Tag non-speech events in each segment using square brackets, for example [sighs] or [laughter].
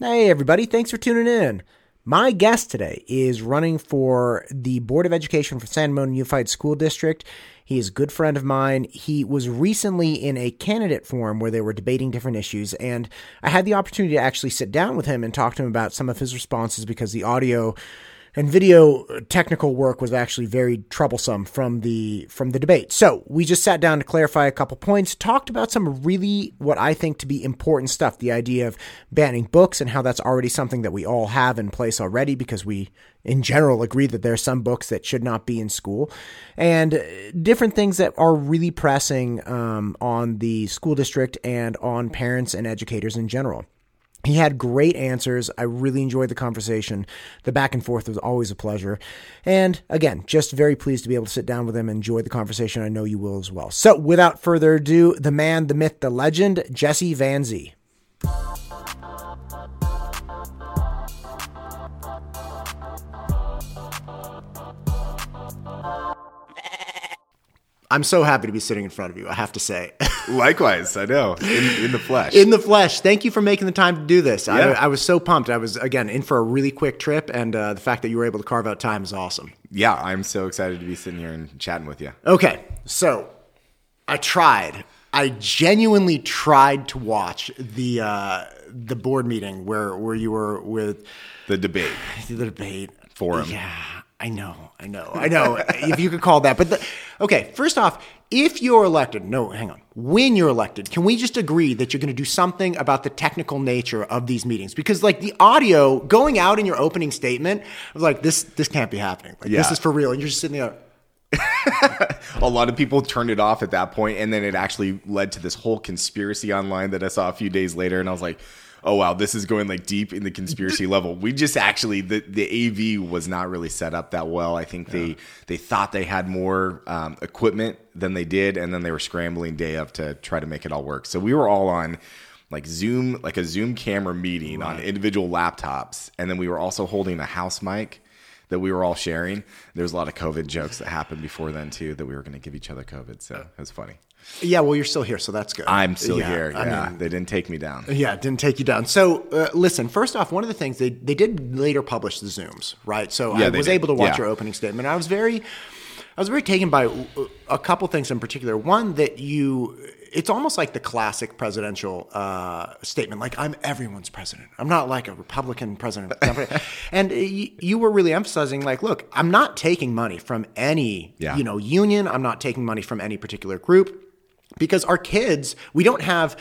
Hey, everybody, thanks for tuning in. My guest today is running for the Board of Education for San Ramon Unified School District. He is a good friend of mine. He was recently in a candidate forum where they were debating different issues, and I had the opportunity to actually sit down with him and talk to him about some of his responses because the audio and video technical work was actually very troublesome from the from the debate. So we just sat down to clarify a couple points, talked about some really what I think to be important stuff. The idea of banning books and how that's already something that we all have in place already because we in general agree that there are some books that should not be in school and different things that are really pressing um, on the school district and on parents and educators in general. He had great answers. I really enjoyed the conversation. The back and forth was always a pleasure. And again, just very pleased to be able to sit down with him and enjoy the conversation. I know you will as well. So without further ado, the man, the myth, the legend, Jesse vanZee. I'm so happy to be sitting in front of you, I have to say. [laughs] Likewise, I know. In, in, the flesh. In the flesh. Thank you for making the time to do this. Yeah. I, I, was so pumped. I was, again, in for a really quick trip, and uh, the fact that you were able to carve out time is awesome. Yeah, I'm so excited to be sitting here and chatting with you. Okay, so I tried. I genuinely tried to watch the uh, the board meeting where, where you were with the debate. [sighs] The debate. Forum. Yeah. I know, I know, I know. if you could call that, but the, okay. First off, if you're elected, no, hang on. When you're elected, can we just agree that you're going to do something about the technical nature of these meetings? Because like the audio going out in your opening statement was like this. This can't be happening. Like, yeah. This is for real, and you're just sitting there. [laughs] a lot of people turned it off at that point, and then it actually led to this whole conspiracy online that I saw a few days later, and I was like oh wow, this is going like deep in the conspiracy [laughs] level. We just actually the the AV was not really set up that well. I think yeah. they they thought they had more um, equipment than they did, and then they were scrambling day up to try to make it all work. So we were all on like Zoom, like a Zoom camera meeting right. on individual laptops, and then we were also holding a house mic that we were all sharing. There was a lot of COVID jokes that happened before then too that we were going to give each other COVID. So it was funny. Yeah, well, you're still here, so that's good. I'm still yeah, here. Yeah, I mean, they didn't take me down. Yeah, didn't take you down. So, uh, listen. First off, one of the things they they did later publish the zooms, right? So yeah, I was did. able to watch your opening statement. I was very, I was very taken by a couple things in particular. One that you it's almost like the classic presidential uh, statement, like I'm everyone's president. I'm not like a Republican president. [laughs] and you, you, were really emphasizing, like, look, I'm not taking money from any, yeah. you know, union. I'm not taking money from any particular group because our kids, we don't have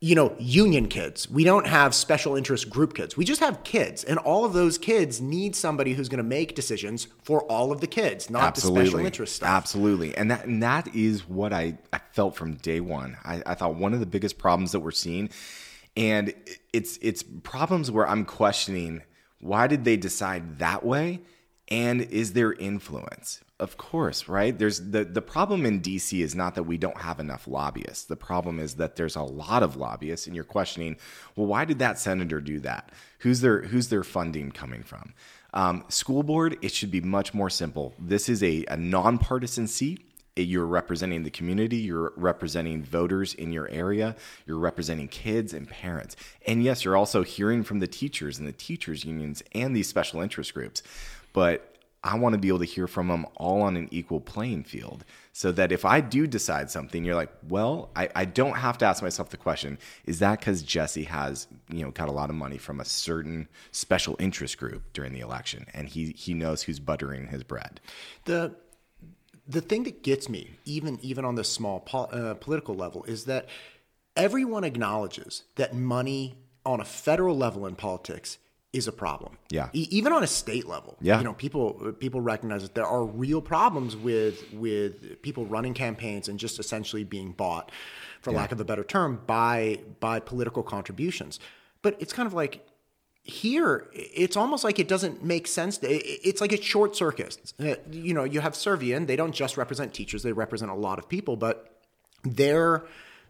you know, union kids. We don't have special interest group kids. We just have kids. And all of those kids need somebody who's going to make decisions for all of the kids, not Absolutely. the special interest stuff. Absolutely. And that and that is what I, I felt from day one. I, I thought one of the biggest problems that we're seeing, and it's it's problems where I'm questioning why did they decide that way? And is there influence? Of course, right? There's the the problem in DC is not that we don't have enough lobbyists. The problem is that there's a lot of lobbyists and you're questioning, well, why did that senator do that? Who's their who's their funding coming from? Um, school board, it should be much more simple. This is a, a nonpartisan seat. You're representing the community, you're representing voters in your area, you're representing kids and parents. And yes, you're also hearing from the teachers and the teachers' unions and these special interest groups. But I want to be able to hear from them all on an equal playing field so that if I do decide something, you're like, well, I, I don't have to ask myself the question, is that because Jesse has, you know, got a lot of money from a certain special interest group during the election and he, he knows who's buttering his bread? The, the thing that gets me, even, even on this small po- uh, political level, is that everyone acknowledges that money on a federal level in politics is a problem. Yeah. E- even on a state level. Yeah. You know, people people recognize that there are real problems with with people running campaigns and just essentially being bought, for yeah. lack of a better term, by by political contributions. But it's kind of like here it's almost like it doesn't make sense it's like a short circuit uh, you know you have servian they don't just represent teachers they represent a lot of people but they're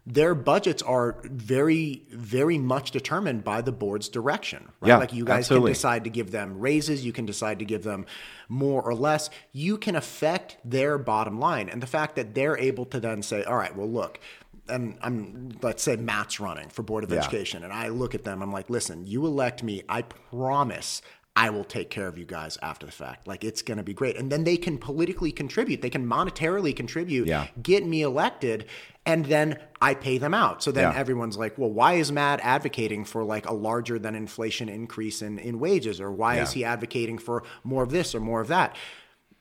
their budgets are very, very much determined by the board's direction. Right? Yeah, like you guys absolutely. can decide to give them raises, you can decide to give them more or less. You can affect their bottom line. And the fact that they're able to then say, all right, well, look, and I'm let's say Matt's running for board of Yeah. education, and I look at them, I'm like, listen, you elect me, I promise. I will take care of you guys after the fact. Like it's going to be great. And then they can politically contribute. They can monetarily contribute, Yeah. get me elected, and then I pay them out. So then Yeah. everyone's like, well, why is Matt advocating for like a larger than inflation increase in, in wages? Or why is he advocating for more of this or more of that?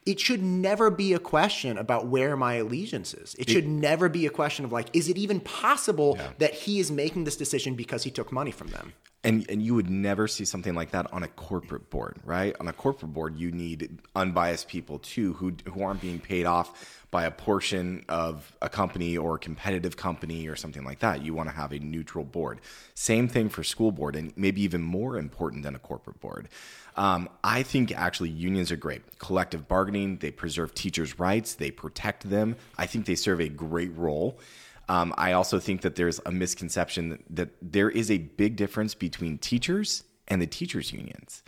It should never be a question about where my allegiance is. It should never be a question of like, is it even possible that he is making this decision because he took money from them? And and you would never see something like that on a corporate board, right? On a corporate board, you need unbiased people too, who who aren't being paid off by a portion of a company or a competitive company or something like that. You want to have a neutral board. Same thing for school board, and maybe even more important than a corporate board. Um, I think actually unions are great. Collective bargaining, they preserve teachers' rights, they protect them. I think they serve a great role. Um, I also think that there's a misconception that, that there is a big difference between teachers and the teachers' unions.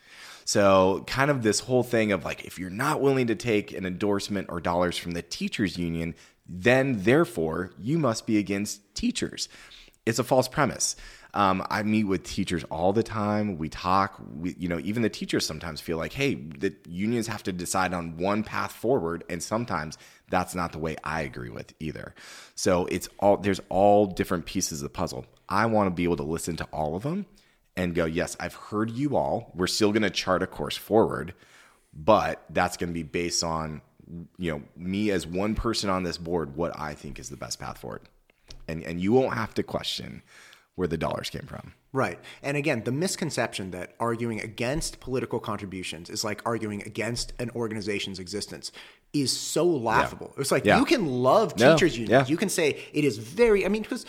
So, kind of this whole thing of like, if you're not willing to take an endorsement or dollars from the teachers' union, then therefore you must be against teachers. It's a false premise. Um, I meet with teachers all the time. We talk. We, you know, even the teachers sometimes feel like, hey, the unions have to decide on one path forward, and sometimes that's not the way I agree with either. So it's all there's all different pieces of the puzzle. I want to be able to listen to all of them and go, yes, I've heard you all. We're still going to chart a course forward, but that's going to be based on you know me as one person on this board what I think is the best path forward, and and you won't have to question where the dollars came from. Right. And again, the misconception that arguing against political contributions is like arguing against an organization's existence is so laughable. It's like Yeah. you can love No. teachers unions. Yeah. You can say it is very I mean because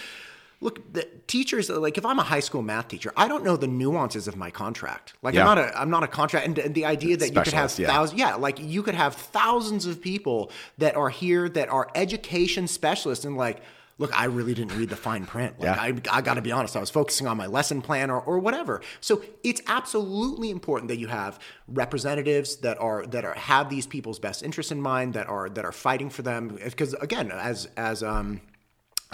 look, the teachers like if I'm a high school math teacher, I don't know the nuances of my contract. Like Yeah. I'm not a I'm not a contract and, and the idea that you could have yeah. thousands yeah, like you could have thousands of people that are here that are education specialists and like Look, I really didn't read the fine print. Like, Yeah. I, I got to be honest, I was focusing on my lesson plan or, or whatever. So it's absolutely important that you have representatives that are that are have these people's best interests in mind, that are that are fighting for them. Because again, as as um,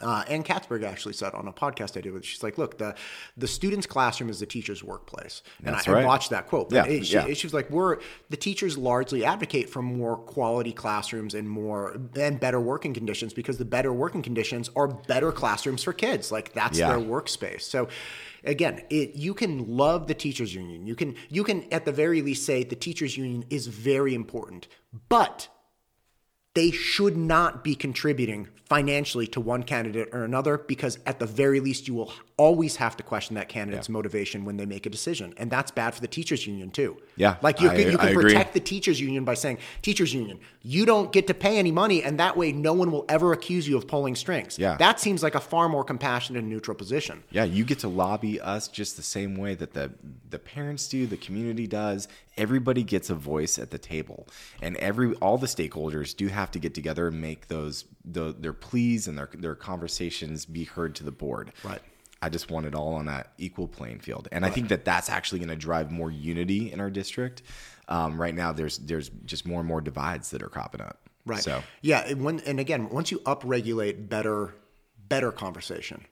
uh, Ann Katzberg actually said on a podcast I did with, she's like, look, the the student's classroom is the teacher's workplace, and That's I, I watched that quote. But Yeah, it- she, yeah. she was like, we're the teachers largely advocate for more quality classrooms and more and better working conditions because the better working conditions are better classrooms for kids. Like that's Yeah. their workspace. So again, it you can love the teachers union. You can you can at the very least say the teachers union is very important, but they should not be contributing financially to one candidate or another because at the very least you will always have to question that candidate's motivation when they make a decision. And that's bad for the teachers union too Yeah, like you, I- can, you I can agree. protect the teachers union by saying teachers union you don't get to pay any money and that way no one will ever accuse you of pulling strings Yeah. that seems like a far more compassionate and neutral position Yeah, you get to lobby us just the same way that the the parents do, the community does. Everybody gets a voice at the table, and every all the stakeholders do have to get together and make those the, their pleas and their their conversations be heard to the board. Right. I just want it all on that equal playing field, and I think that that's actually going to drive more unity in our district. Um, right now, there's there's just more and more divides that are cropping up. Right. So yeah, and when and again, once you upregulate better, better conversation,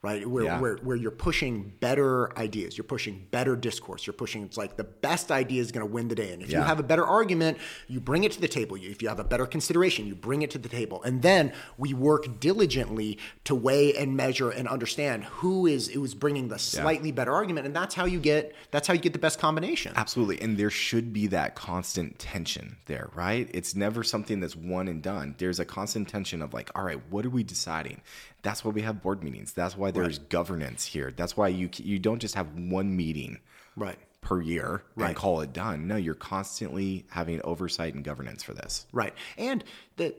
right? Where Yeah. where where you're pushing better ideas, you're pushing better discourse, you're pushing. It's like the best idea is going to win the day, and if you have a better argument, you bring it to the table. You- If you have a better consideration, you bring it to the table, and then we work diligently to weigh and measure and understand who is who is bringing the slightly better argument, and that's how you get that's how you get the best combination. Absolutely. And there should be that constant tension there, right? It's never something that's one and done. There's a constant tension of like, all right, what are we deciding? That's why we have board meetings. That's why there's governance here. That's why you you don't just have one meeting Right. per year Right. and call it done. No, you're constantly having oversight and governance for this. Right. And that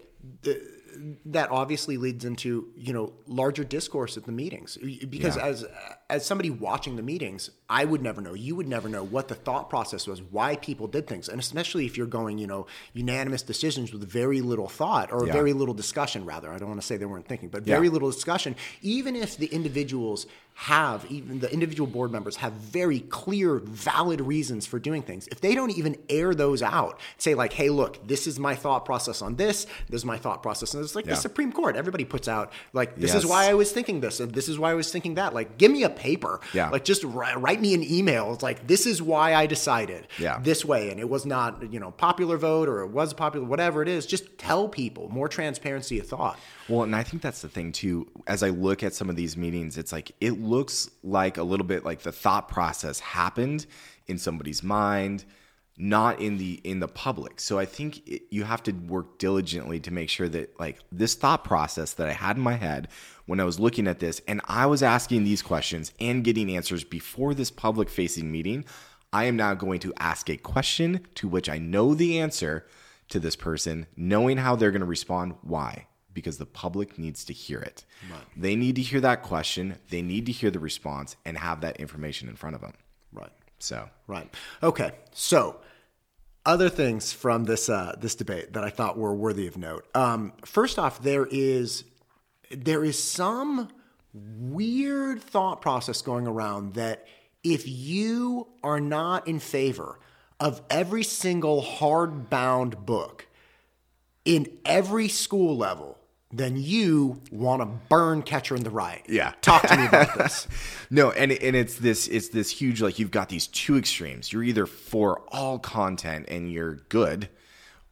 that obviously leads into, you know, larger discourse at the meetings. Because Yeah. as as somebody watching the meetings, I would never know, you would never know what the thought process was, why people did things. And especially if you're going, you know, unanimous decisions with very little thought or Yeah. very little discussion rather. I don't want to say they weren't thinking, but Yeah. very little discussion, even if the individuals have even the individual board members have very clear valid reasons for doing things if they don't even air those out say like hey look this is my thought process on this this is my thought process And it's like Yeah. the Supreme Court. Everybody puts out like this is why I was thinking this and this is why I was thinking that. Like give me a paper. Yeah. Like just ri- write me an email. It's like this is why I decided Yeah. this way and it was not, you know, popular vote or it was popular whatever it is. Just tell people more transparency of thought. Well, and I think that's the thing too. As I look at some of these meetings, it's like it looks like a little bit like the thought process happened in somebody's mind, not in the in the public. So I think it, you have to work diligently to make sure that like this thought process that I had in my head when I was looking at this and I was asking these questions and getting answers before this public facing meeting, I am now going to ask a question to which I know the answer to this person, knowing how they're going to respond. Why? Because the public needs to hear it. They need to hear that question. They need to hear the response and have that information in front of them. Right. So, Right. Okay. So, other things from this uh, this debate that I thought were worthy of note. Um, first off, there is there is some weird thought process going around that if you are not in favor of every single hardbound book in every school level, then you want to burn Catcher in the Rye. Yeah. Talk to me about [laughs] this. no, and and it's this it's this huge like you've got these two extremes. You're either for all content and you're good,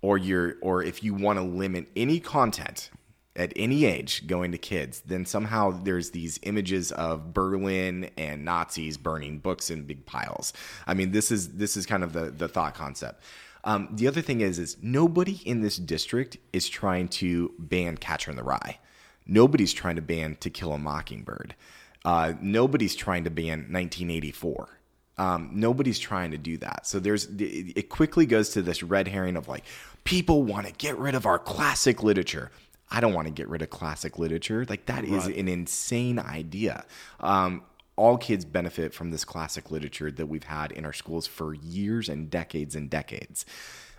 or you're or if you want to limit any content at any age going to kids, then somehow there's these images of Berlin and Nazis burning books in big piles. I mean, this is this is kind of the the thought concept. Um, the other thing is, is nobody in this district is trying to ban Catcher in the Rye. Nobody's trying to ban To Kill a Mockingbird. Uh, nobody's trying to ban 1984. Um, nobody's trying to do that. So there's it quickly goes to this red herring of like people want to get rid of our classic literature. I don't want to get rid of classic literature. Like that is an insane idea. Um, all kids benefit from this classic literature that we've had in our schools for years and decades and decades.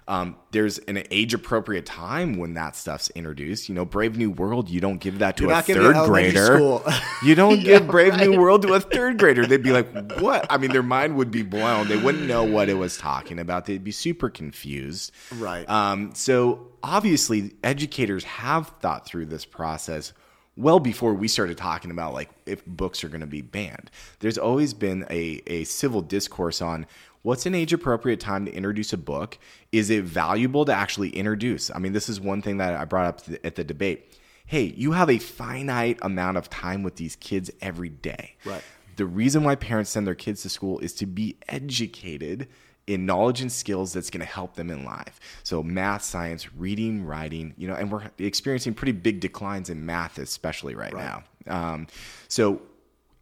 Um, there's an age appropriate time when that stuff's introduced. You know, Brave New World, you don't give that to You're a third grader. [laughs] You don't [laughs] give Brave New World to a third grader. They'd be like, what? I mean, their mind would be blown. They wouldn't know what it was talking about. They'd be super confused. Right. Um, so obviously, educators have thought through this process well before we started talking about like if books are going to be banned. There's always been a, a civil discourse on what's an age appropriate time to introduce a book. Is it valuable to actually introduce? I mean, this is one thing that I brought up at the debate. Hey, you have a finite amount of time with these kids every day. Right. The reason why parents send their kids to school is to be educated in knowledge and skills that's going to help them in life. So math, science, reading, writing, you know, and we're experiencing pretty big declines in math, especially right, now. Um, so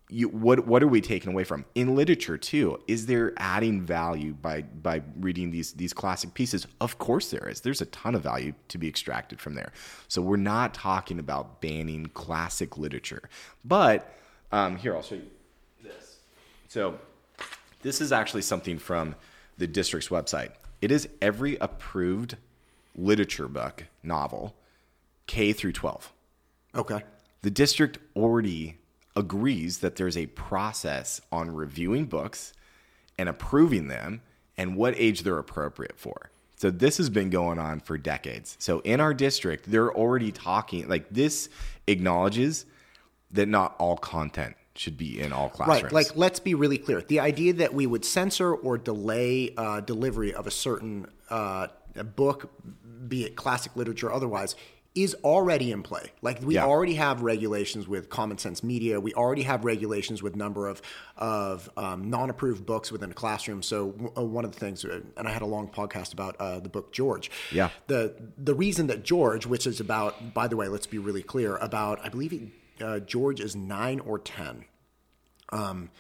you, what what are we taking away from in literature too? Is there adding value by by reading these these classic pieces? Of course there is. There's a ton of value to be extracted from there. So we're not talking about banning classic literature, but um, here I'll show you this. So this is actually something from the district's website. It is every approved literature book novel, K through 12. Okay. The district already agrees that there's a process on reviewing books and approving them and what age they're appropriate for. So this has been going on for decades. So in our district, they're already talking like this acknowledges that not all content should be in all classrooms. Right. Like, let's be really clear. The idea that we would censor or delay uh, delivery of a certain uh, book, be it classic literature or otherwise, is already in play. Like, we Yeah. already have regulations with Common Sense Media. We already have regulations with number of of um, non-approved books within a classroom. So w- uh, one of the things, uh, and I had a long podcast about uh, the book George. Yeah. The the reason that George, which is about, by the way, let's be really clear about, I believe uh, George is nine or ten. Um,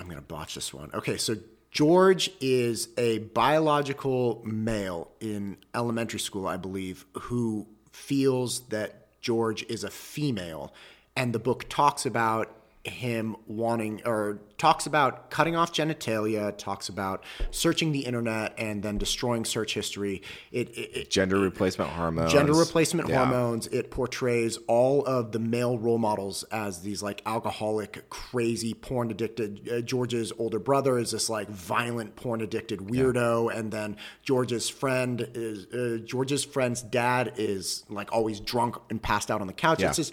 I'm going to botch this one. Okay, so George is a biological male in elementary school, I believe, who feels that George is a female. And the book talks about him wanting or talks about cutting off genitalia, talks about searching the internet and then destroying search history. It, it, it Gender replacement hormones. gender replacement Yeah. hormones. It portrays all of the male role models as these like alcoholic, crazy, porn addicted. Uh, George's older brother is this like violent, porn addicted weirdo, and then George's friend is uh, George's friend's dad is like always drunk and passed out on the couch. Yeah. It's just.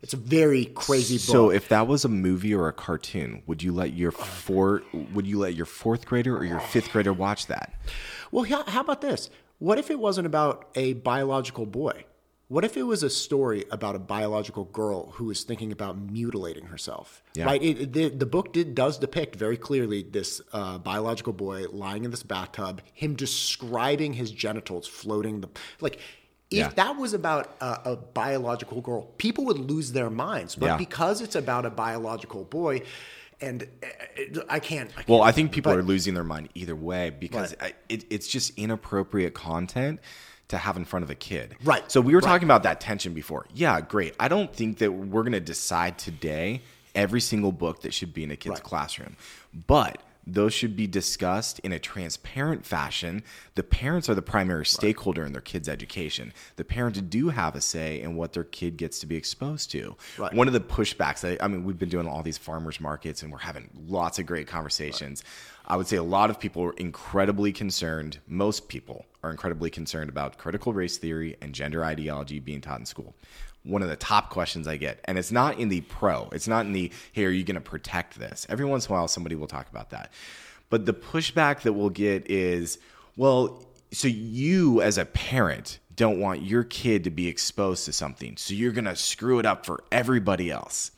It's a very crazy book. So if that was a movie or a cartoon, would you let your four would you let your fourth grader or your fifth grader watch that? Well, how, how about this? What if it wasn't about a biological boy? What if it was a story about a biological girl who was thinking about mutilating herself? Yeah. Right. It, it- the, the book did does depict very clearly this uh, biological boy lying in this bathtub, him describing his genitals floating. The like, if Yeah. that was about a, a biological girl, people would lose their minds. But Yeah. because it's about a biological boy, and uh, I can't. I can't Well, I think people but- are losing their mind either way because I, it, it's just inappropriate content to have in front of a kid. Right, So we were right. talking about that tension before. Yeah, great. I don't think that we're going to decide today every single book that should be in a kid's Right. classroom, but those should be discussed in a transparent fashion. The parents are the primary stakeholder in their kid's education. The parents do have a say in what their kid gets to be exposed to. Right. One of the pushbacks, I, I mean, we've been doing all these farmers markets and we're having lots of great conversations. I would say a lot of people are incredibly concerned, most people are incredibly concerned about critical race theory and gender ideology being taught in school. One of the top questions I get, and it's not in the pro, it's not in the, hey, are you going to protect this? Every once in a while, somebody will talk about that. But the pushback that we'll get is, well, so you as a parent don't want your kid to be exposed to something, so you're going to screw it up for everybody else.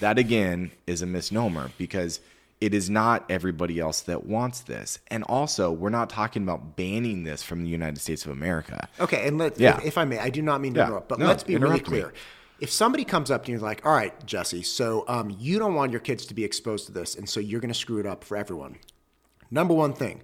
That again is a misnomer because it is not everybody else that wants this. And also, we're not talking about banning this from the United States of America. Okay, and let Yeah. if, if I may, I do not mean to Yeah. interrupt, but No, let's be really interrupt me. clear. If somebody comes up to you and is like, "All right, Jesse, so um, you don't want your kids to be exposed to this, and so you're going to screw it up for everyone." Number one thing,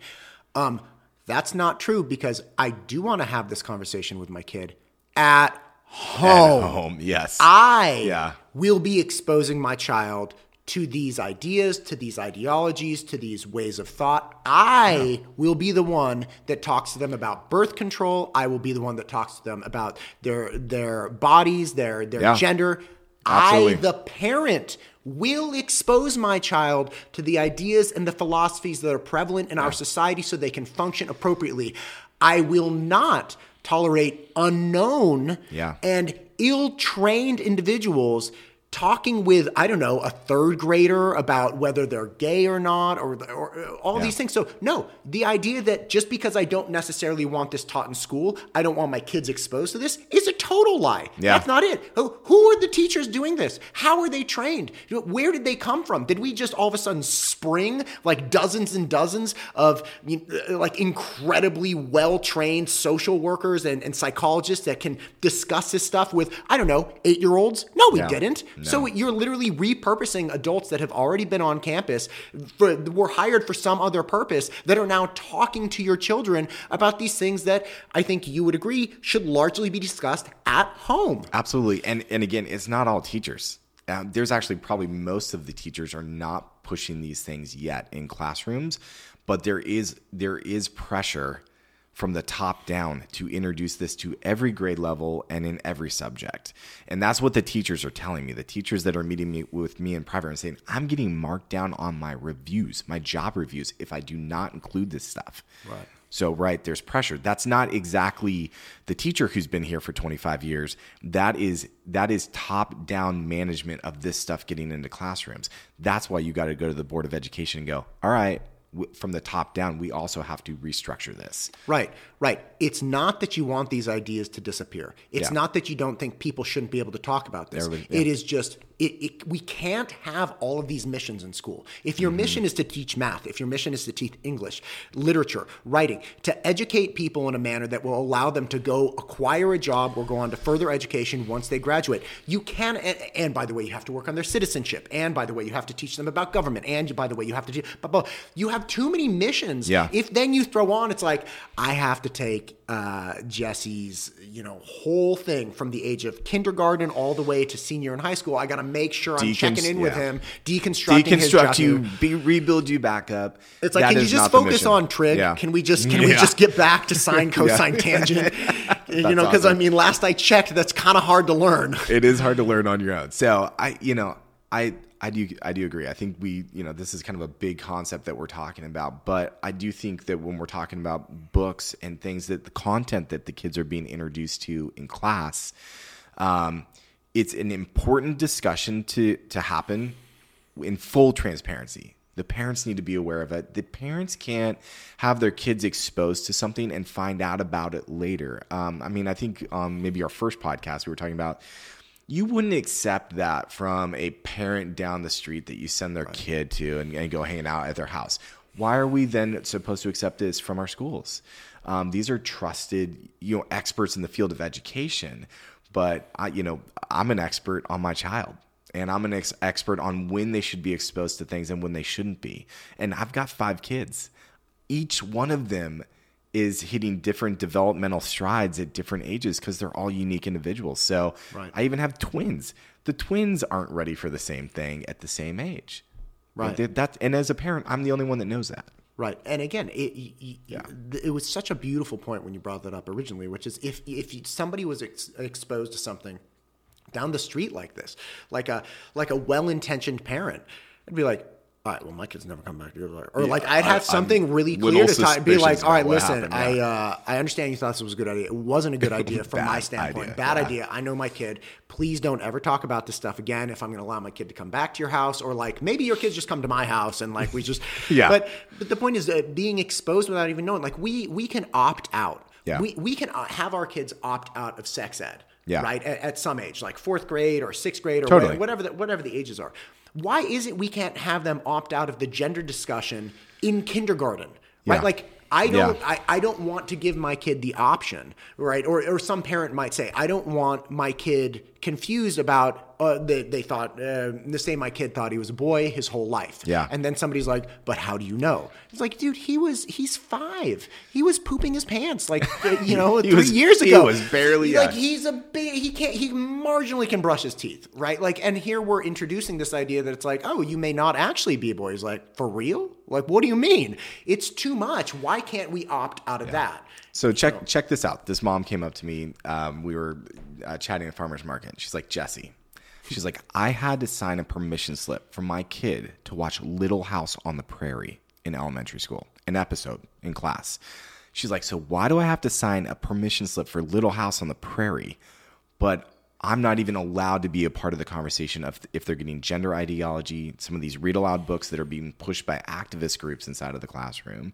um, that's not true because I do want to have this conversation with my kid at home. Home, yes. I Yeah. will be exposing my child to these ideas, to these ideologies, to these ways of thought. I will be the one that talks to them about birth control. I will be the one that talks to them about their their bodies, their their Yeah. gender. Absolutely. I, the parent, will expose my child to the ideas and the philosophies that are prevalent in our society so they can function appropriately. I will not tolerate unknown Yeah. and ill trained individuals talking with I don't know a third grader about whether they're gay or not or, or all these things. So no, the idea that just because I don't necessarily want this taught in school, I don't want my kids exposed to this is a total lie. Yeah. That's not it. Who are the teachers doing this? How are they trained? Where did they come from? Did we just all of a sudden spring like dozens and dozens of you know, like incredibly well trained social workers and, and psychologists that can discuss this stuff with I don't know eight year olds? No, we No. So you're literally repurposing adults that have already been on campus, for, were hired for some other purpose, that are now talking to your children about these things that I think you would agree should largely be discussed at home. Absolutely. And and again, it's not all teachers. Um, there's actually probably most of the teachers are not pushing these things yet in classrooms, but there is there is pressure from the top down to introduce this to every grade level and in every subject. And that's what the teachers are telling me. The teachers that are meeting me with me in private and saying, I'm getting marked down on my reviews, my job reviews, if I do not include this stuff. Right. So, right, there's pressure. That's not exactly the teacher who's been here for 25 years. That is that is top down management of this stuff getting into classrooms. That's why you got to go to the board of education and go, "All right, w- from the top down, we also have to restructure this." Right, right. It's not that you want these ideas to disappear. It's Yeah. not that you don't think people shouldn't be able to talk about this. Yeah. It is just it, it, we can't have all of these missions in school. If your mission is to teach math, if your mission is to teach English, literature, writing, to educate people in a manner that will allow them to go acquire a job or go on to further education once they graduate, you can. And, and by the way, you have to work on their citizenship. And by the way, you have to teach them about government. And by the way, you have to do. But, but you have too many missions. Yeah. If then you throw on, it's like I have to take uh, Jesse's, you know, whole thing from the age of kindergarten all the way to senior in high school. I got to make sure I'm checking in with him, deconstructing his deconstruct you, be rebuild you back up. It's like, That can you just focus on trig? Yeah. Can we just can we just get back to sine, [laughs] cosine, tangent? [laughs] you know, because I mean, last I checked, that's kind of hard to learn. [laughs] it is hard to learn on your own. So I, you know, I, I do, I do agree. I think we, you know, this is kind of a big concept that we're talking about, but I do think that when we're talking about books and things that the content that the kids are being introduced to in class, um, it's an important discussion to to happen in full transparency. The parents need to be aware of it. The parents can't have their kids exposed to something and find out about it later. Um, I mean, I think um, maybe our first podcast we were talking about. You wouldn't accept that from a parent down the street that you send their kid to and, and go hanging out at their house. Why are we then supposed to accept this from our schools? Um, these are trusted, you know, experts in the field of education. But I, you know, I'm an expert on my child and I'm an ex- expert on when they should be exposed to things and when they shouldn't be. And I've got five kids. Each one of them is hitting different developmental strides at different ages because they're all unique individuals. So Right. I even have twins. The twins aren't ready for the same thing at the same age. Right. And that, and as a parent, I'm the only one that knows that. Right, and again, it, it, it was such a beautiful point when you brought that up originally, which is if if somebody was ex- exposed to something down the street like this, like a like a well-intentioned parent, I'd be like, all right, well, my kid's never come back to you, or like I'd I- have something I'm really clear to tie, be like, all right, listen, happened, I yeah. uh, I understand you thought this was a good idea. It wasn't a good [laughs] idea from my standpoint. idea, Bad yeah. idea. I know my kid. Please don't ever talk about this stuff again. If I'm going to allow my kid to come back to your house, or like maybe your kids just come to my house and like we just [laughs] Yeah. But but the point is uh, being exposed without even knowing. Like we we can opt out. Yeah. We we can uh, have our kids opt out of sex ed. Yeah. Right at, at some age, like fourth grade or sixth grade or Totally. whatever the, whatever the ages are. Why is it we can't have them opt out of the gender discussion in kindergarten? Right. Yeah. Like I don't Yeah. I, I don't want to give my kid the option, right? Or, or some parent might say, I don't want my kid confused about uh, they, they thought uh, the same my kid thought he was a boy his whole life. Yeah. And then somebody's like, but how do you know? It's like, dude, he was he's five. He was pooping his pants like [laughs] uh, you know He three was- years he ago. was barely- like yeah. he's a big he can't he marginally can brush his teeth, right? Like and here we're introducing this idea that it's like, oh, you may not actually be a boy. He's like, for real? Like, what do you mean? It's too much. Why can't we opt out of that? So check check this out. This mom came up to me. Um, we were uh, chatting at farmers market. She's like, Jesse. She's like, I had to sign a permission slip for my kid to watch Little House on the Prairie in elementary school, an episode in class. She's like, so why do I have to sign a permission slip for Little House on the Prairie, but I'm not even allowed to be a part of the conversation of if they're getting gender ideology, some of these read aloud books that are being pushed by activist groups inside of the classroom,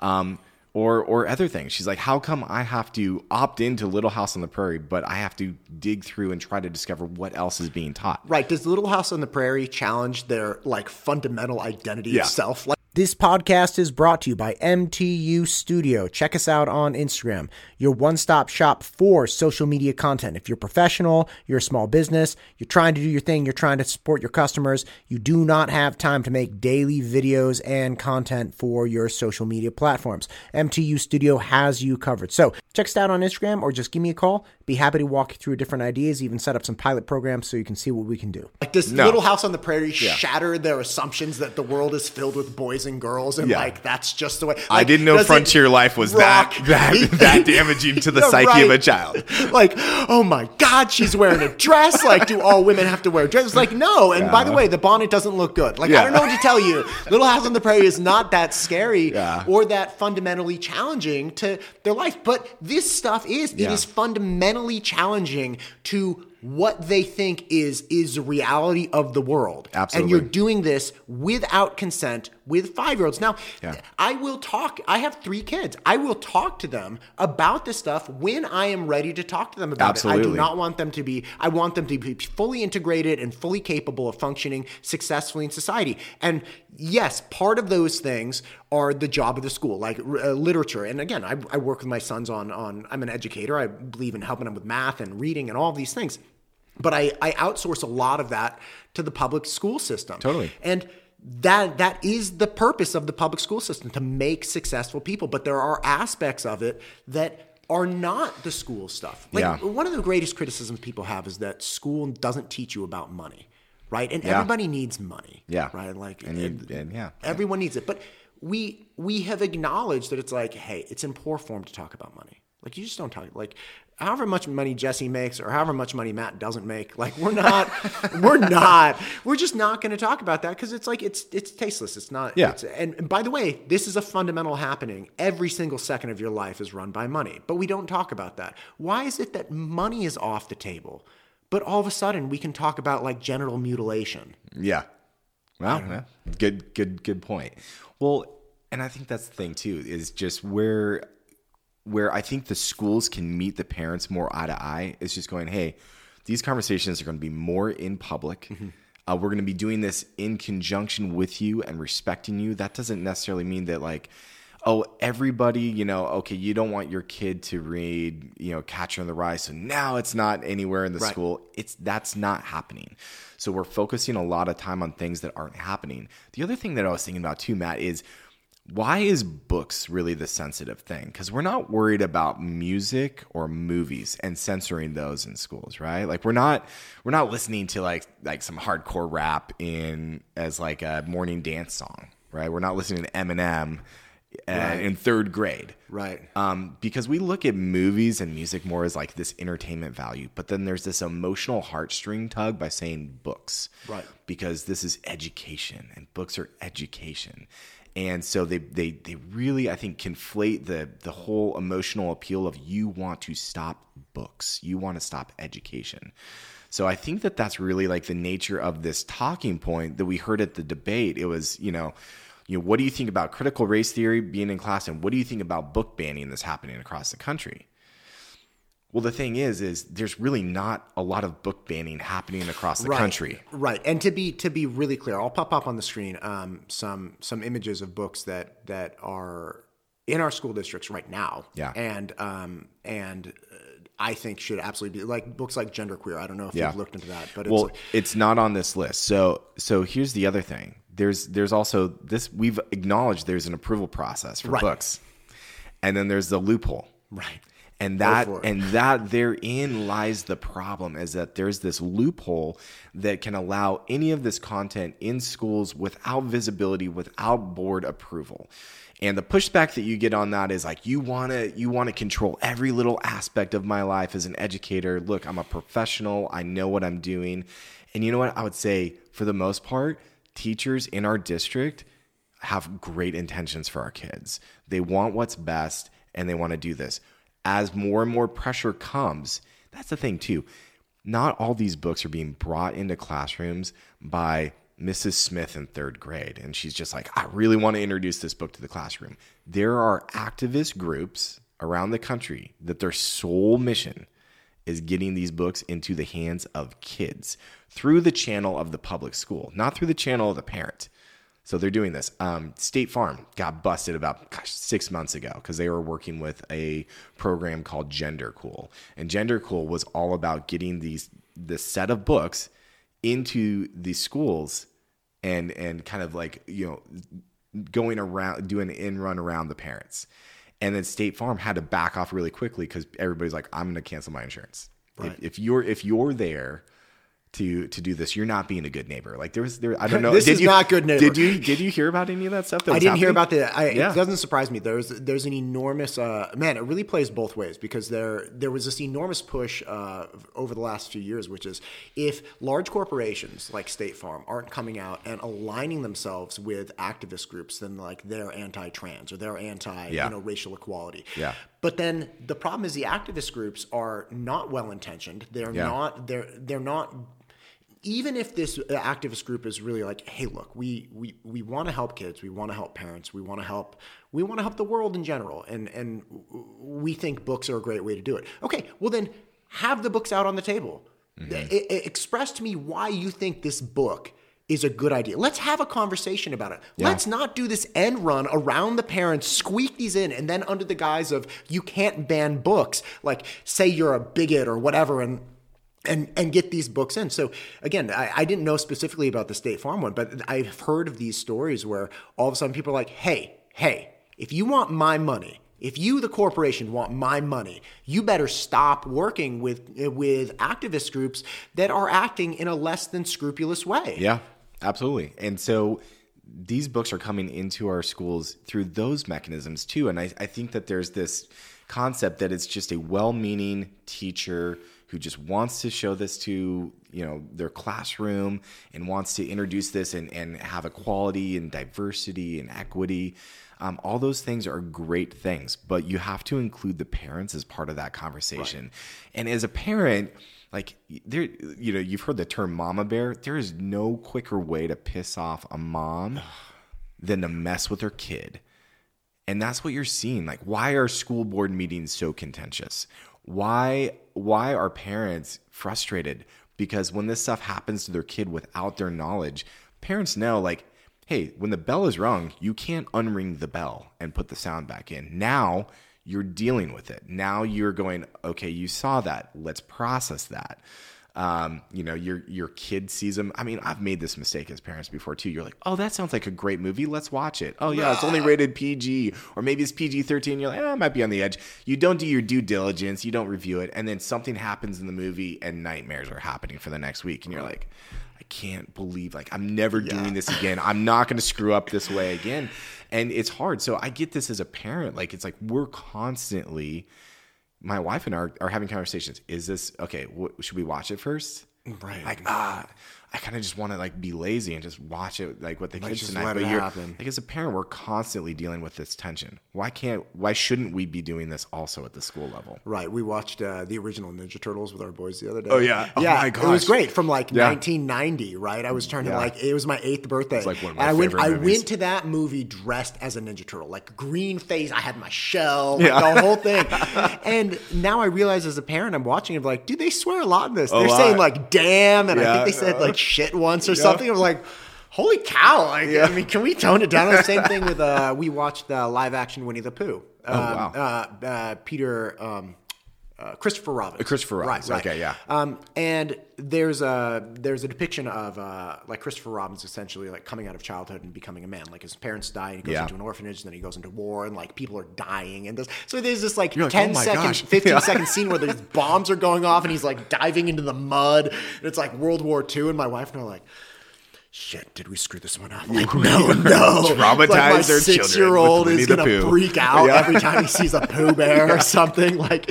um, or or other things. She's like, how come I have to opt into Little House on the Prairie, but I have to dig through and try to discover what else is being taught? Right. Does Little House on the Prairie challenge their like fundamental identity Yeah. of self? Like This podcast is brought to you by MTU Studio. Check us out on Instagram, your one stop shop for social media content. If you're professional, you're a small business, you're trying to do your thing, you're trying to support your customers, you do not have time to make daily videos and content for your social media platforms. MTU Studio has you covered. So check us out on Instagram or just give me a call. Be happy to walk you through different ideas, even set up some pilot programs so you can see what we can do. Like does No. Little House on the Prairie shatter their assumptions that the world is filled with boys and girls and Yeah. like that's just the way I didn't know frontier life was that rock- [laughs] that that damaging to the [laughs] Yeah, psyche of a child. [laughs] Like, oh my God, she's wearing a dress. Like, do all women have to wear dresses? Like, no. And by the way, the bonnet doesn't look good. Like, I don't know what to tell you. Little House on the Prairie is not that scary Yeah. or that fundamentally challenging to their life. But this stuff is. It Yeah. is fundamentally challenging to what they think is is the reality of the world. Absolutely. And you're doing this without consent with five year olds. Now, Yeah. I will talk. I have three kids. I will talk to them about this stuff when I am ready to talk to them about it. I do not want them to be, I want them to be fully integrated and fully capable of functioning successfully in society. And yes, part of those things are the job of the school, like uh, literature. And again, I, I work with my sons on, on, I'm an educator. I believe in helping them with math and reading and all of these things. But I, I outsource a lot of that to the public school system. Totally. And that that is the purpose of the public school system to make successful people. But there are aspects of it that are not the school stuff. Like Yeah. one of the greatest criticisms people have is that school doesn't teach you about money. right? And everybody needs money. Yeah. Right. Like, And, you, and yeah. everyone needs it. But we we have acknowledged that it's like, hey, it's in poor form to talk about money. Like you just don't talk like however much money Jesse makes or however much money Matt doesn't make. Like we're not we're not we're just not going to talk about that because it's like it's it's tasteless. It's not. Yeah. It's, and, and by the way, this is a fundamental happening. Every single second of your life is run by money, but we don't talk about that. Why is it that money is off the table? But all of a sudden, we can talk about like genital mutilation. Yeah. Well, good, good, good point. Well, and I think that's the thing too is just where where I think the schools can meet the parents more eye to eye is just going, hey, these conversations are going to be more in public. Uh, we're going to be doing this in conjunction with you and respecting you. That doesn't necessarily mean that like, oh, everybody, you know, okay, you don't want your kid to read, you know, Catcher in the Rye, so now it's not anywhere in the Right. school. It's that's not happening. So we're focusing a lot of time on things that aren't happening. The other thing that I was thinking about too, Matt, is why is books really the sensitive thing? Because we're not worried about music or movies and censoring those in schools, right? Like we're not we're not listening to like like some hardcore rap in as like a morning dance song, right? We're not listening to Eminem uh, in third grade, Right. um, because we look at movies and music more as like this entertainment value, but then there's this emotional heartstring tug by saying books, Right. Because this is education, and books are education, and so they they they really I think conflate the the whole emotional appeal of you want to stop books, you want to stop education. So I think that that's really like the nature of this talking point that we heard at the debate. It was you know you know, what do you think about critical race theory being in class, and what do you think about book banning that's happening across the country? Well, the thing is, is there's really not a lot of book banning happening across the right, country. Right. And to be to be really clear, I'll pop up on the screen um, some some images of books that that are in our school districts right now. Yeah. And um and uh, I think should absolutely be like books like Genderqueer. I don't know if Yeah. you've looked into that, but it's Well, like, it's not on this list. So, so here's the other thing. There's there's also this. We've acknowledged there's an approval process for Right. books, and then there's the loophole. right. And that and that therein lies the problem is that there's this loophole that can allow any of this content in schools without visibility, without board approval. And the pushback that you get on that is like you want to you want to control every little aspect of my life as an educator. Look, I'm a professional. I know what I'm doing. And you know what? I would say for the most part, teachers in our district have great intentions for our kids. They want what's best and they want to do this. As more and more pressure comes, that's the thing too. Not all these books are being brought into classrooms by Mrs. Smith in third grade. And she's just like, I really want to introduce this book to the classroom. There are activist groups around the country that their sole mission is getting these books into the hands of kids through the channel of the public school, not through the channel of the parent. So they're doing this. Um, State Farm got busted about gosh, six months ago because they were working with a program called GenderCool, and GenderCool was all about getting these this set of books into the schools and and kind of like you know going around doing an in run around the parents. And then State Farm had to back off really quickly because everybody's like, I'm going to cancel my insurance. If, if you're if you're there to to do this, you're not being a good neighbor. Like there was there, I don't know. [laughs] This did is you, not good neighbor. Did you did you hear about any of that stuff? That I didn't hear about the. I, Yeah. It doesn't surprise me. There's there's an enormous uh, man. It really plays both ways because there there was this enormous push uh, over the last few years, which is if large corporations like State Farm aren't coming out and aligning themselves with activist groups, then like they're anti-trans or they're anti Yeah. you know racial equality. Yeah. But then the problem is the activist groups are not well intentioned. They're Yeah. not. They're they're not even if this uh, activist group is really like, hey, look, we we, we want to help kids, we want to help parents, we want to help we want to help the world in general, and and we think books are a great way to do it. Okay, well then have the books out on the table. I- mm-hmm. I- express to me why you think this book is a good idea. Let's have a conversation about it. Let's not do this end run around the parents, squeak these in, and then under the guise of you can't ban books, like say you're a bigot or whatever, and and and get these books in. So again, I, I didn't know specifically about the State Farm one, but I've heard of these stories where all of a sudden people are like, "Hey, hey, if you want my money, if you, the corporation, want my money, you better stop working with with activist groups that are acting in a less than scrupulous way. Yeah, absolutely. And so these books are coming into our schools through those mechanisms too. And I, I think that there's this concept that it's just a well-meaning teacher who just wants to show this to you know their classroom and wants to introduce this and, and have equality and diversity and equity. Um, all those things are great things but you have to include the parents as part of that conversation. Right. and as a parent like there you know you've heard the term mama bear. There is no quicker way to piss off a mom than to mess with her kid. And that's what you're seeing. Like why are school board meetings so contentious why why are parents frustrated? Because when this stuff happens to their kid without their knowledge parents know like hey when the bell is rung you can't unring the bell and put the sound back in. Now you're dealing with it. Now you're going okay you saw that. Let's process that um, you know, your your kid sees them. I mean, I've made this mistake as parents before too. You're like, oh, that sounds like a great movie. Let's watch it. Oh yeah, it's only rated PG, or maybe it's PG 13. You're like, eh, I might be on the edge. You don't do your due diligence. You don't review it, and then something happens in the movie, and nightmares are happening for the next week, and you're like, I can't believe like I'm never yeah. doing this again. I'm not going to screw up this way again. And it's hard. So I get this as a parent. Like it's like we're constantly my wife and I are, are having conversations. Is this okay? should we watch it first? Right. Like ah, I kind of just want to like be lazy and just watch it like with the kids tonight. but you're happen. like as a parent, we're constantly dealing with this tension. Why can't? Why shouldn't we be doing this also at the school level? Right. We watched uh, the original Ninja Turtles with our boys the other day. Oh yeah. Yeah. Oh, yeah. It was great from like yeah. 1990. Right. I was turning yeah. like it was my eighth birthday. It's like one of my and I went. Movies. I went to that movie dressed as a Ninja Turtle, like green face. I had my shell, like yeah. the whole thing. [laughs] and now I realize as a parent, I'm watching it like, dude, they swear a lot in this. They're saying like "damn" and I think they said like "shit" once or something. I'm like, holy cow! Like, yeah. I mean, can we tone it down? the same thing with uh, we watched the live action Winnie the Pooh. Oh um, wow! Uh, uh, Peter. Um, uh, Christopher Robin. Uh, Christopher Robin. Right, right. Okay, yeah. Um, and there's a there's a depiction of uh, like Christopher Robin's essentially like coming out of childhood and becoming a man. Like his parents die and he goes yeah. into an orphanage, and then he goes into war, and like people are dying, and this. So there's this like, like 10 oh second, gosh. [laughs] 15 yeah. second scene where these bombs are going off, and he's like diving into the mud. And it's like World War II, and my wife and I are like shit, did we screw this one up? Like, no, no. [laughs] Traumatize like their six year old is going to freak out yeah. every time he sees a Pooh [laughs] Bear yeah. or something. Like,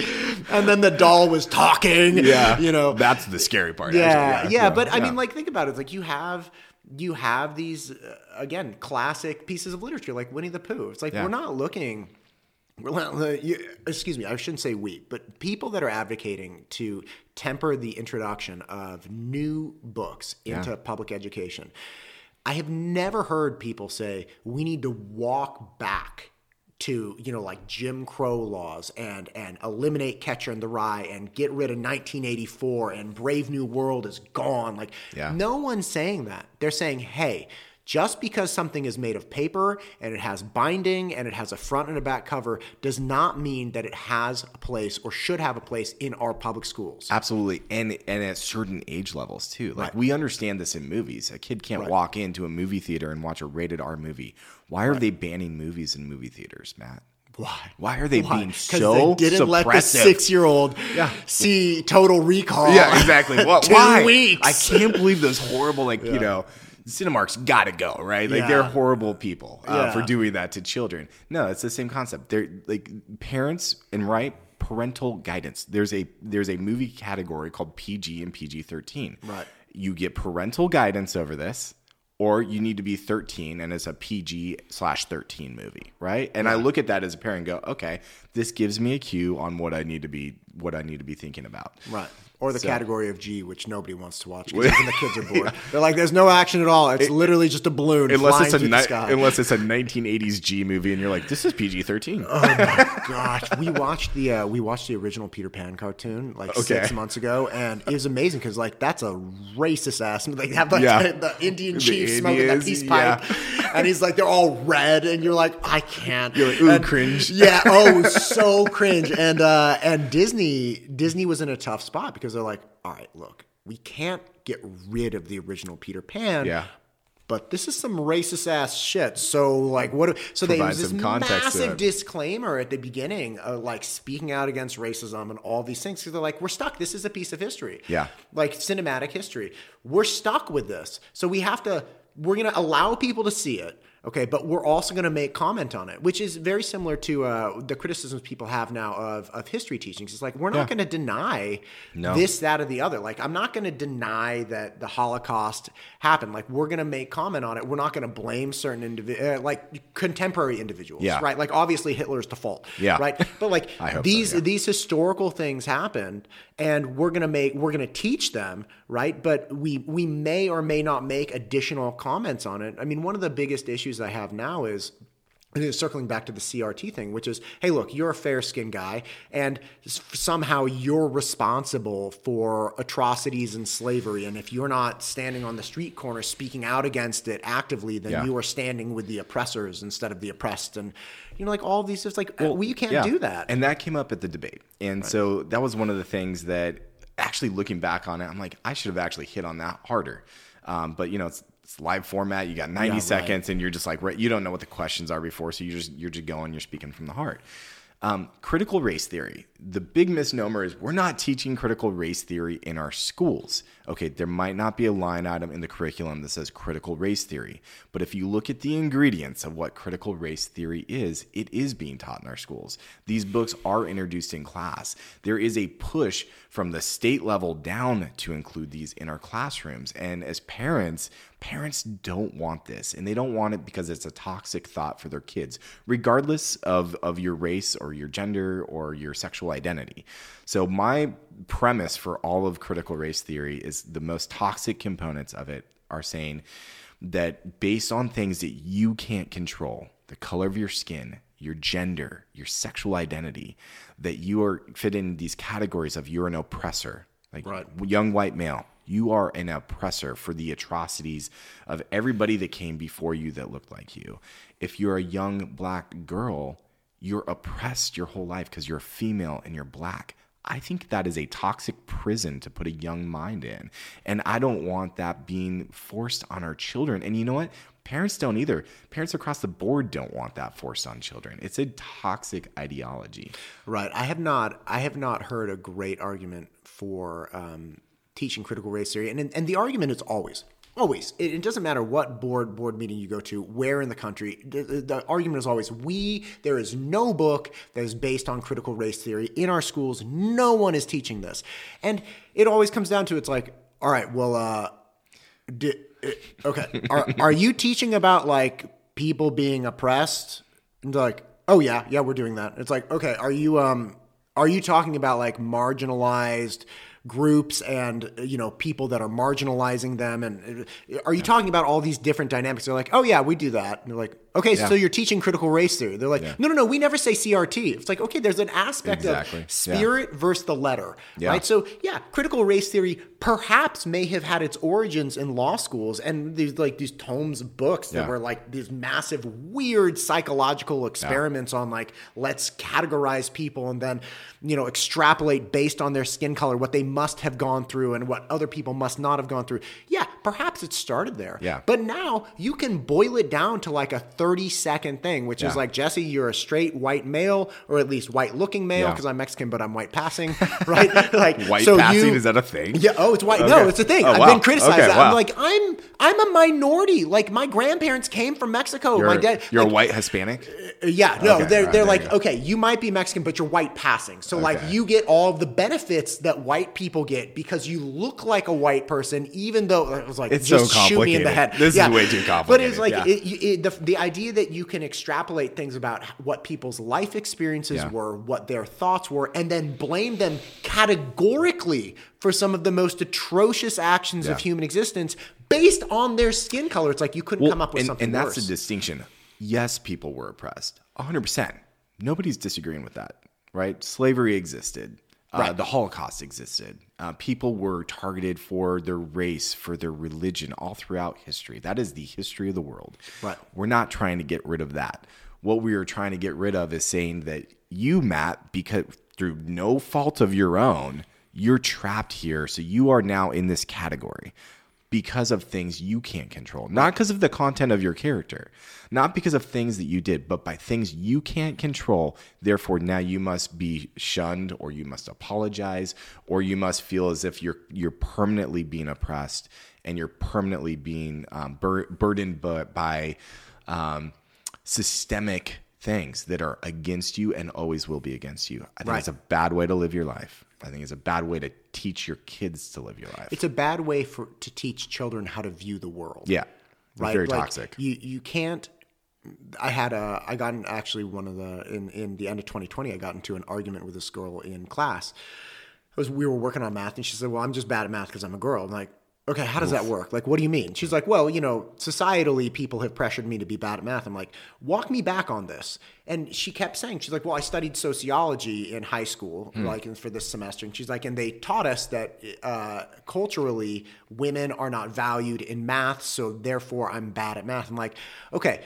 and then the doll was talking. Yeah. You know, that's the scary part. Yeah. Yeah. yeah. But I mean, like, think about it. It's like you have, you have these, uh, again, classic pieces of literature like Winnie the Pooh. It's like, we're not looking excuse me, I shouldn't say we, but people that are advocating to temper the introduction of new books into yeah. public education. I have never heard people say we need to walk back to you know like Jim Crow laws and and eliminate Catcher in the Rye and get rid of 1984 and Brave New World is gone. Like yeah. no one's saying that. They're saying, hey, just because something is made of paper and it has binding and it has a front and a back cover does not mean that it has a place or should have a place in our public schools. Absolutely. And and at certain age levels too. Like right. we understand this in movies. A kid can't right. walk into a movie theater and watch a rated R movie. Why are right. they banning movies in movie theaters, Matt? Why? Why are they Why? being so they didn't suppressive? let the six-year-old yeah. see Total Recall. Yeah, exactly. [laughs] What? Two Why? weeks. I can't believe those horrible, like yeah. you know, Cinemark's got to go, right? Like yeah. they're horrible people uh, yeah. for doing that to children. No, it's the same concept. They're like parents and right parental guidance. There's a there's a movie category called PG and PG thirteen. Right. You get parental guidance over this, or you need to be 13 and it's a PG slash 13 movie, right? And I look at that as a parent and go, okay, this gives me a cue on what I need to be what I need to be thinking about. Right or the so. category of G, which nobody wants to watch because [laughs] the kids are bored. yeah. They're like, "There's no action at all. It's it, literally just a balloon unless it's a ni- unless it's a 1980s G movie, and you're like, this is PG-13. Oh my gosh, we watched the uh, we watched the original Peter Pan cartoon like okay. six months ago, and it was amazing because like that's a racist ass. They have like yeah. the, the, Indian chief the smoking Indians, that peace pipe, yeah. and he's like they're all red, and you're like, I can't. You're like, ooh, and, cringe. Yeah. Oh, [laughs] so cringe. And uh, and Disney Disney was in a tough spot because they're like, all right, look, we can't get rid of the original Peter Pan. Yeah. but this is some racist ass shit. So like what? So they use this some context to massive disclaimer at the beginning, of, like speaking out against racism and all these things. Because they're like, we're stuck. This is a piece of history. Yeah. like cinematic history. We're stuck with this, so we have to. We're gonna allow people to see it. Okay, but we're also going to make comment on it, which is very similar to uh, the criticisms people have now of, of history teachings. It's like we're not Yeah. going to deny No. this, that, or the other. Like I'm not going to deny that the Holocaust happened. Like we're going to make comment on it. We're not going to blame certain individuals, uh, like contemporary individuals, Yeah. right? Like obviously Hitler's the fault, Yeah. right? [laughs] But like hope so, these yeah. these historical things happened, and we're going to make we're going to teach them, right? But we we may or may not make additional comments on it. I mean, one of the biggest issues I have now is and it's circling back to the CRT thing, which is, hey, look, you're a fair skinned guy, and somehow you're responsible for atrocities and slavery. And if you're not standing on the street corner speaking out against it actively, then Yeah. you are standing with the oppressors instead of the oppressed. And, you know, like all these, it's like, well, you can't Yeah. do that. And that came up at the debate. And so that was one of the things that actually looking back on it, I'm like, I should have actually hit on that harder. Um, but you know, it's, it's live format. You got 90 right. seconds and you're just like, right, you don't know what the questions are before. So you're just, you're just going, you're speaking from the heart. Um, critical race theory. The big misnomer is we're not teaching critical race theory in our schools. Okay, there might not be a line item in the curriculum that says critical race theory, but if you look at the ingredients of what critical race theory is, it is being taught in our schools. These books are introduced in class. There is a push from the state level down to include these in our classrooms. And as parents, parents don't want this and they don't want it because it's a toxic thought for their kids regardless of, of your race or your gender or your sexual identity so my premise for all of critical race theory is the most toxic components of it are saying that based on things that you can't control the color of your skin your gender your sexual identity that you are fit in these categories of you're an oppressor like Right. young white male, you are an oppressor for the atrocities of everybody that came before you that looked like you. If you're a young black girl, you're oppressed your whole life because you're female and you're black. I think that is a toxic prison to put a young mind in. And I don't want that being forced on our children. And you know what? Parents don't either. Parents across the board don't want that forced on children. It's a toxic ideology. Right. I have not. I have not heard a great argument for um, teaching critical race theory, and and the argument is always. Always, it, it doesn't matter what board board meeting you go to, where in the country. The, the, the argument is always: we there is no book that is based on critical race theory in our schools. No one is teaching this, and it always comes down to it's like, all right, well, uh, di- uh, okay, are are you teaching about like people being oppressed? And like, oh yeah, yeah, we're doing that. It's like, okay, are you um are you talking about like marginalized groups and you know people that are marginalizing them. And uh, are you talking about all these different dynamics? They're like oh yeah we do that. And they're like okay so you're teaching critical race theory they're like no no no we never say crt it's like okay there's an aspect Exactly. Yeah. of spirit versus the letter Yeah. right so yeah critical race theory perhaps may have had its origins in law schools and these like these tomes of books that Yeah. were like these massive weird psychological experiments on like let's categorize people and then you know extrapolate based on their skin color what they must have gone through and what other people must not have gone through yeah perhaps it started there Yeah. but now you can boil it down to like a 30 second thing which is like jesse you're a straight white male or at least white looking male Yeah. because i'm mexican but i'm white passing [laughs] right like White so passing, you- is that a thing? yeah. Oh, it's white. Okay. No, it's a thing. Oh, I've wow. been criticized. Okay, wow. I'm like, I'm I'm a minority. Like my grandparents came from Mexico. You're, my dad. you're like, a white Hispanic? Uh, yeah, no, Okay, they're right, they're like, you okay, you might be Mexican, but you're white passing. So like you get all of the benefits that white people get because you look like a white person, even though was like It's just so shoot me in the head. complicated. This is way too complicated. But it's like yeah. it, it, the the idea that you can extrapolate things about what people's life experiences Yeah. were, what their thoughts were, and then blame them categorically for some of the most atrocious actions of human existence based on their skin color. It's like you couldn't come up with and, something and that's worse. the distinction. Yes, people were oppressed, 100%. Nobody's disagreeing with that, right? Slavery existed. Uh, Right. the Holocaust existed. Uh, people were targeted for their race, for their religion, all throughout history. That is the history of the world. Right. We're not trying to get rid of that. What we are trying to get rid of is saying that you, Matt, because through no fault of your own, you're trapped here. So you are now in this category. Because of things you can't control, not because of the content of your character, not because of things that you did, but by things you can't control. Therefore, now you must be shunned, or you must apologize, or you must feel as if you're you're permanently being oppressed and you're permanently being um, bur- burdened by, by um, systemic things that are against you and always will be against you. I think Right. it's a bad way to live your life. I think it's a bad way to teach your kids to live your life. It's a bad way for to teach children how to view the world. yeah, right? very Like, toxic. You you can't. I had a I got in actually one of the in in the end of 2020 I got into an argument with this girl in class. It was we were working on math and she said, "Well, I'm just bad at math because I'm a girl." I'm like, "Okay, how does that work? Like, what do you mean?" She's like, "Well, you know, societally, people have pressured me to be bad at math." I'm like, "Walk me back on this." And she kept saying, "She's like, well, I studied sociology in high school, like for this semester." And she's like, "And they taught us that uh, culturally, women are not valued in math, so therefore, I'm bad at math." I'm like, "Okay."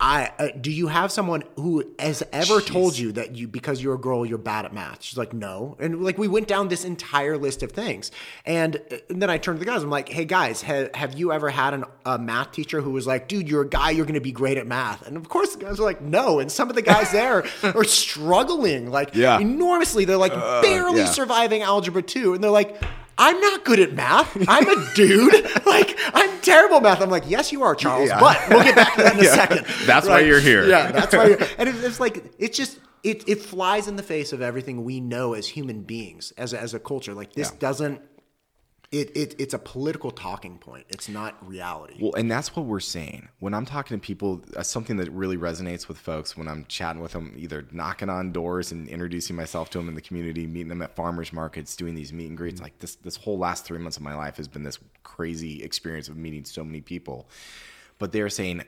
I uh, do you have someone who has ever told you that you because you're a girl you're bad at math? She's like, no, and like we went down this entire list of things, and, uh, and then I turned to the guys. I'm like, hey guys, have, have you ever had an, a math teacher who was like, dude, you're a guy, you're going to be great at math? And of course, the guys are like, no, and some of the guys there [laughs] are struggling like Yeah. enormously. They're like barely yeah. surviving algebra two, and they're like. I'm not good at math. I'm a [laughs] dude. like I'm terrible at math. I'm like, yes, you are, Charles. Yeah. But we'll get back to that in a [laughs] Yeah. second. That's why you're here. Yeah, that's why. You're, [laughs] and it, it's like it's just it it flies in the face of everything we know as human beings, as a, as a culture. Like this Yeah. doesn't. It, it it's a political talking point. It's not reality. Well, and that's what we're saying. When I'm talking to people, uh, something that really resonates with folks when I'm chatting with them, either knocking on doors and introducing myself to them in the community, meeting them at farmers markets, doing these meet and greets. Like this, this whole last three months of my life has been this crazy experience of meeting so many people. But they're saying,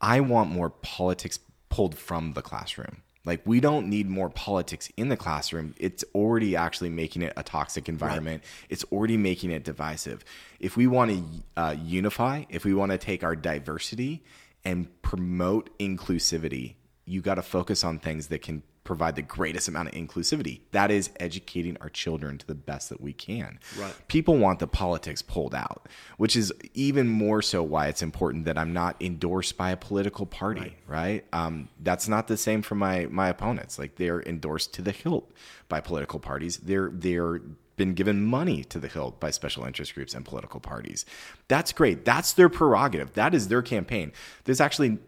I want more politics pulled from the classroom. Like we don't need more politics in the classroom. It's already actually making it a toxic environment. It's already making it divisive. If we want to uh, unify, if we want to take our diversity and promote inclusivity, you got to focus on things that can provide the greatest amount of inclusivity. That is educating our children to the best that we can. Right. People want the politics pulled out, which is even more so why it's important that I'm not endorsed by a political party, right? Um, that's not the same for my my opponents. Like they're endorsed to the hilt by political parties. They're they're been given money to the hilt by special interest groups and political parties. That's great. That's their prerogative. That is their campaign. There's actually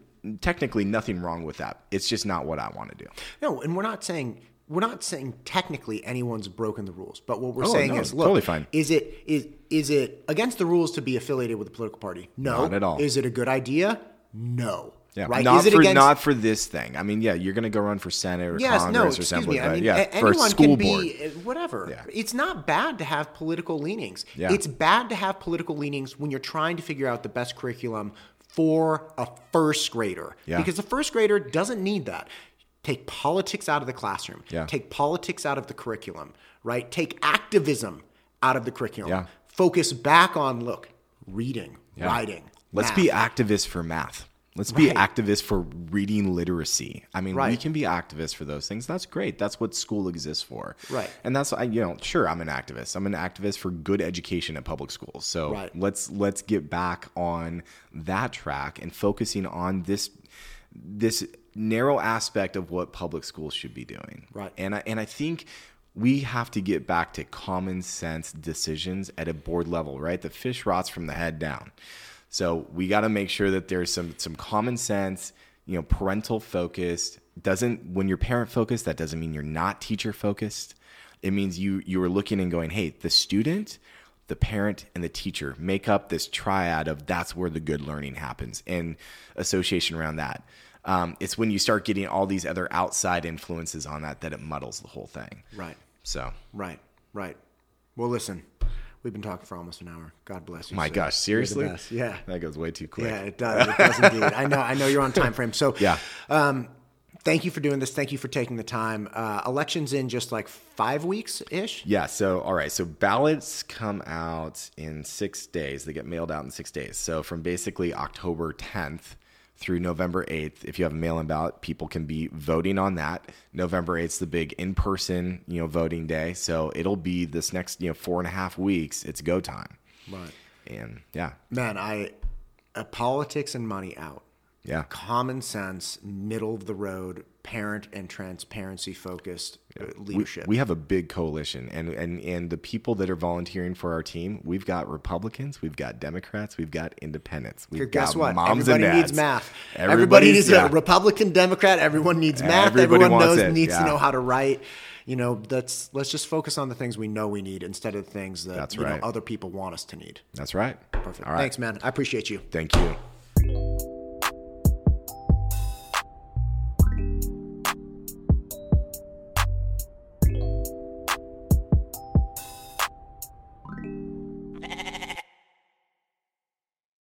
technically nothing wrong with that. It's just not what I want to do. No, and we're not saying we're not saying technically anyone's broken the rules, but what we're Oh, saying no, is, look, totally fine. is it is is it against the rules to be affiliated with a political party? No, Not at all. Is it a good idea? No. Yeah, right? not for against not for this thing. I mean, yeah, you're going to go run for senate or Yes, Congress no, or assembly, me. I mean, yeah, a- for a school board. be uh, whatever. Yeah. It's not bad to have political leanings. Yeah. It's bad to have political leanings when you're trying to figure out the best curriculum for a first grader. Yeah. Because the first grader doesn't need that. Take politics out of the classroom. Yeah. Take politics out of the curriculum, right? Take activism out of the curriculum. Yeah. Focus back on look, reading, writing. Let's math. be activists for math. Let's be activists for reading literacy. I mean, we can be activists for those things. That's great. That's what school exists for. Right. And that's I you know, sure, I'm an activist. I'm an activist for good education at public schools. So Right. let's let's get back on that track and focusing on this this narrow aspect of what public schools should be doing. Right. And I and I think we have to get back to common sense decisions at a board level, right? The fish rots from the head down. So we got to make sure that there's some some common sense, you know, parental focused. Doesn't when you're parent focused, that doesn't mean you're not teacher focused. It means you you are looking and going, hey, the student, the parent, and the teacher make up this triad of that's where the good learning happens and association around that. Um, it's when you start getting all these other outside influences on that that it muddles the whole thing. Right. So, Right. Right. Well, listen, we've been talking for almost an hour. God bless you. my sir. gosh, seriously? Yeah. That goes way too quick. Yeah, it does. It does indeed. I know. I know you're on time frame. So [laughs] Yeah. Um, thank you for doing this. Thank you for taking the time. Uh, elections in just like five weeks ish. Yeah. So, all right. So ballots come out in six days. They get mailed out in six days. So from basically October 10th through November 8th, if you have a mail-in ballot, people can be voting on that. November 8th is the big in-person, you know, voting day. So it'll be this next, you know, four and a half weeks. It's go time. Right. And yeah, Man, I uh, politics and money out. yeah, Common sense, middle of the road, parent and transparency focused uh, we, leadership. we have a big coalition and, and and the people that are volunteering for our team we've got republicans we've got democrats we've got independents we've Guess got what? moms Everybody and needs dads. math. Everybody needs yeah. a Republican, Democrat. Everyone needs math. Everybody Everyone wants knows it, needs yeah. to know how to write. You know, that's let's just focus on the things we know we need instead of the things that That's you right. know, other people want us to need. that's right Perfect. all right Thanks, man. I appreciate you. thank you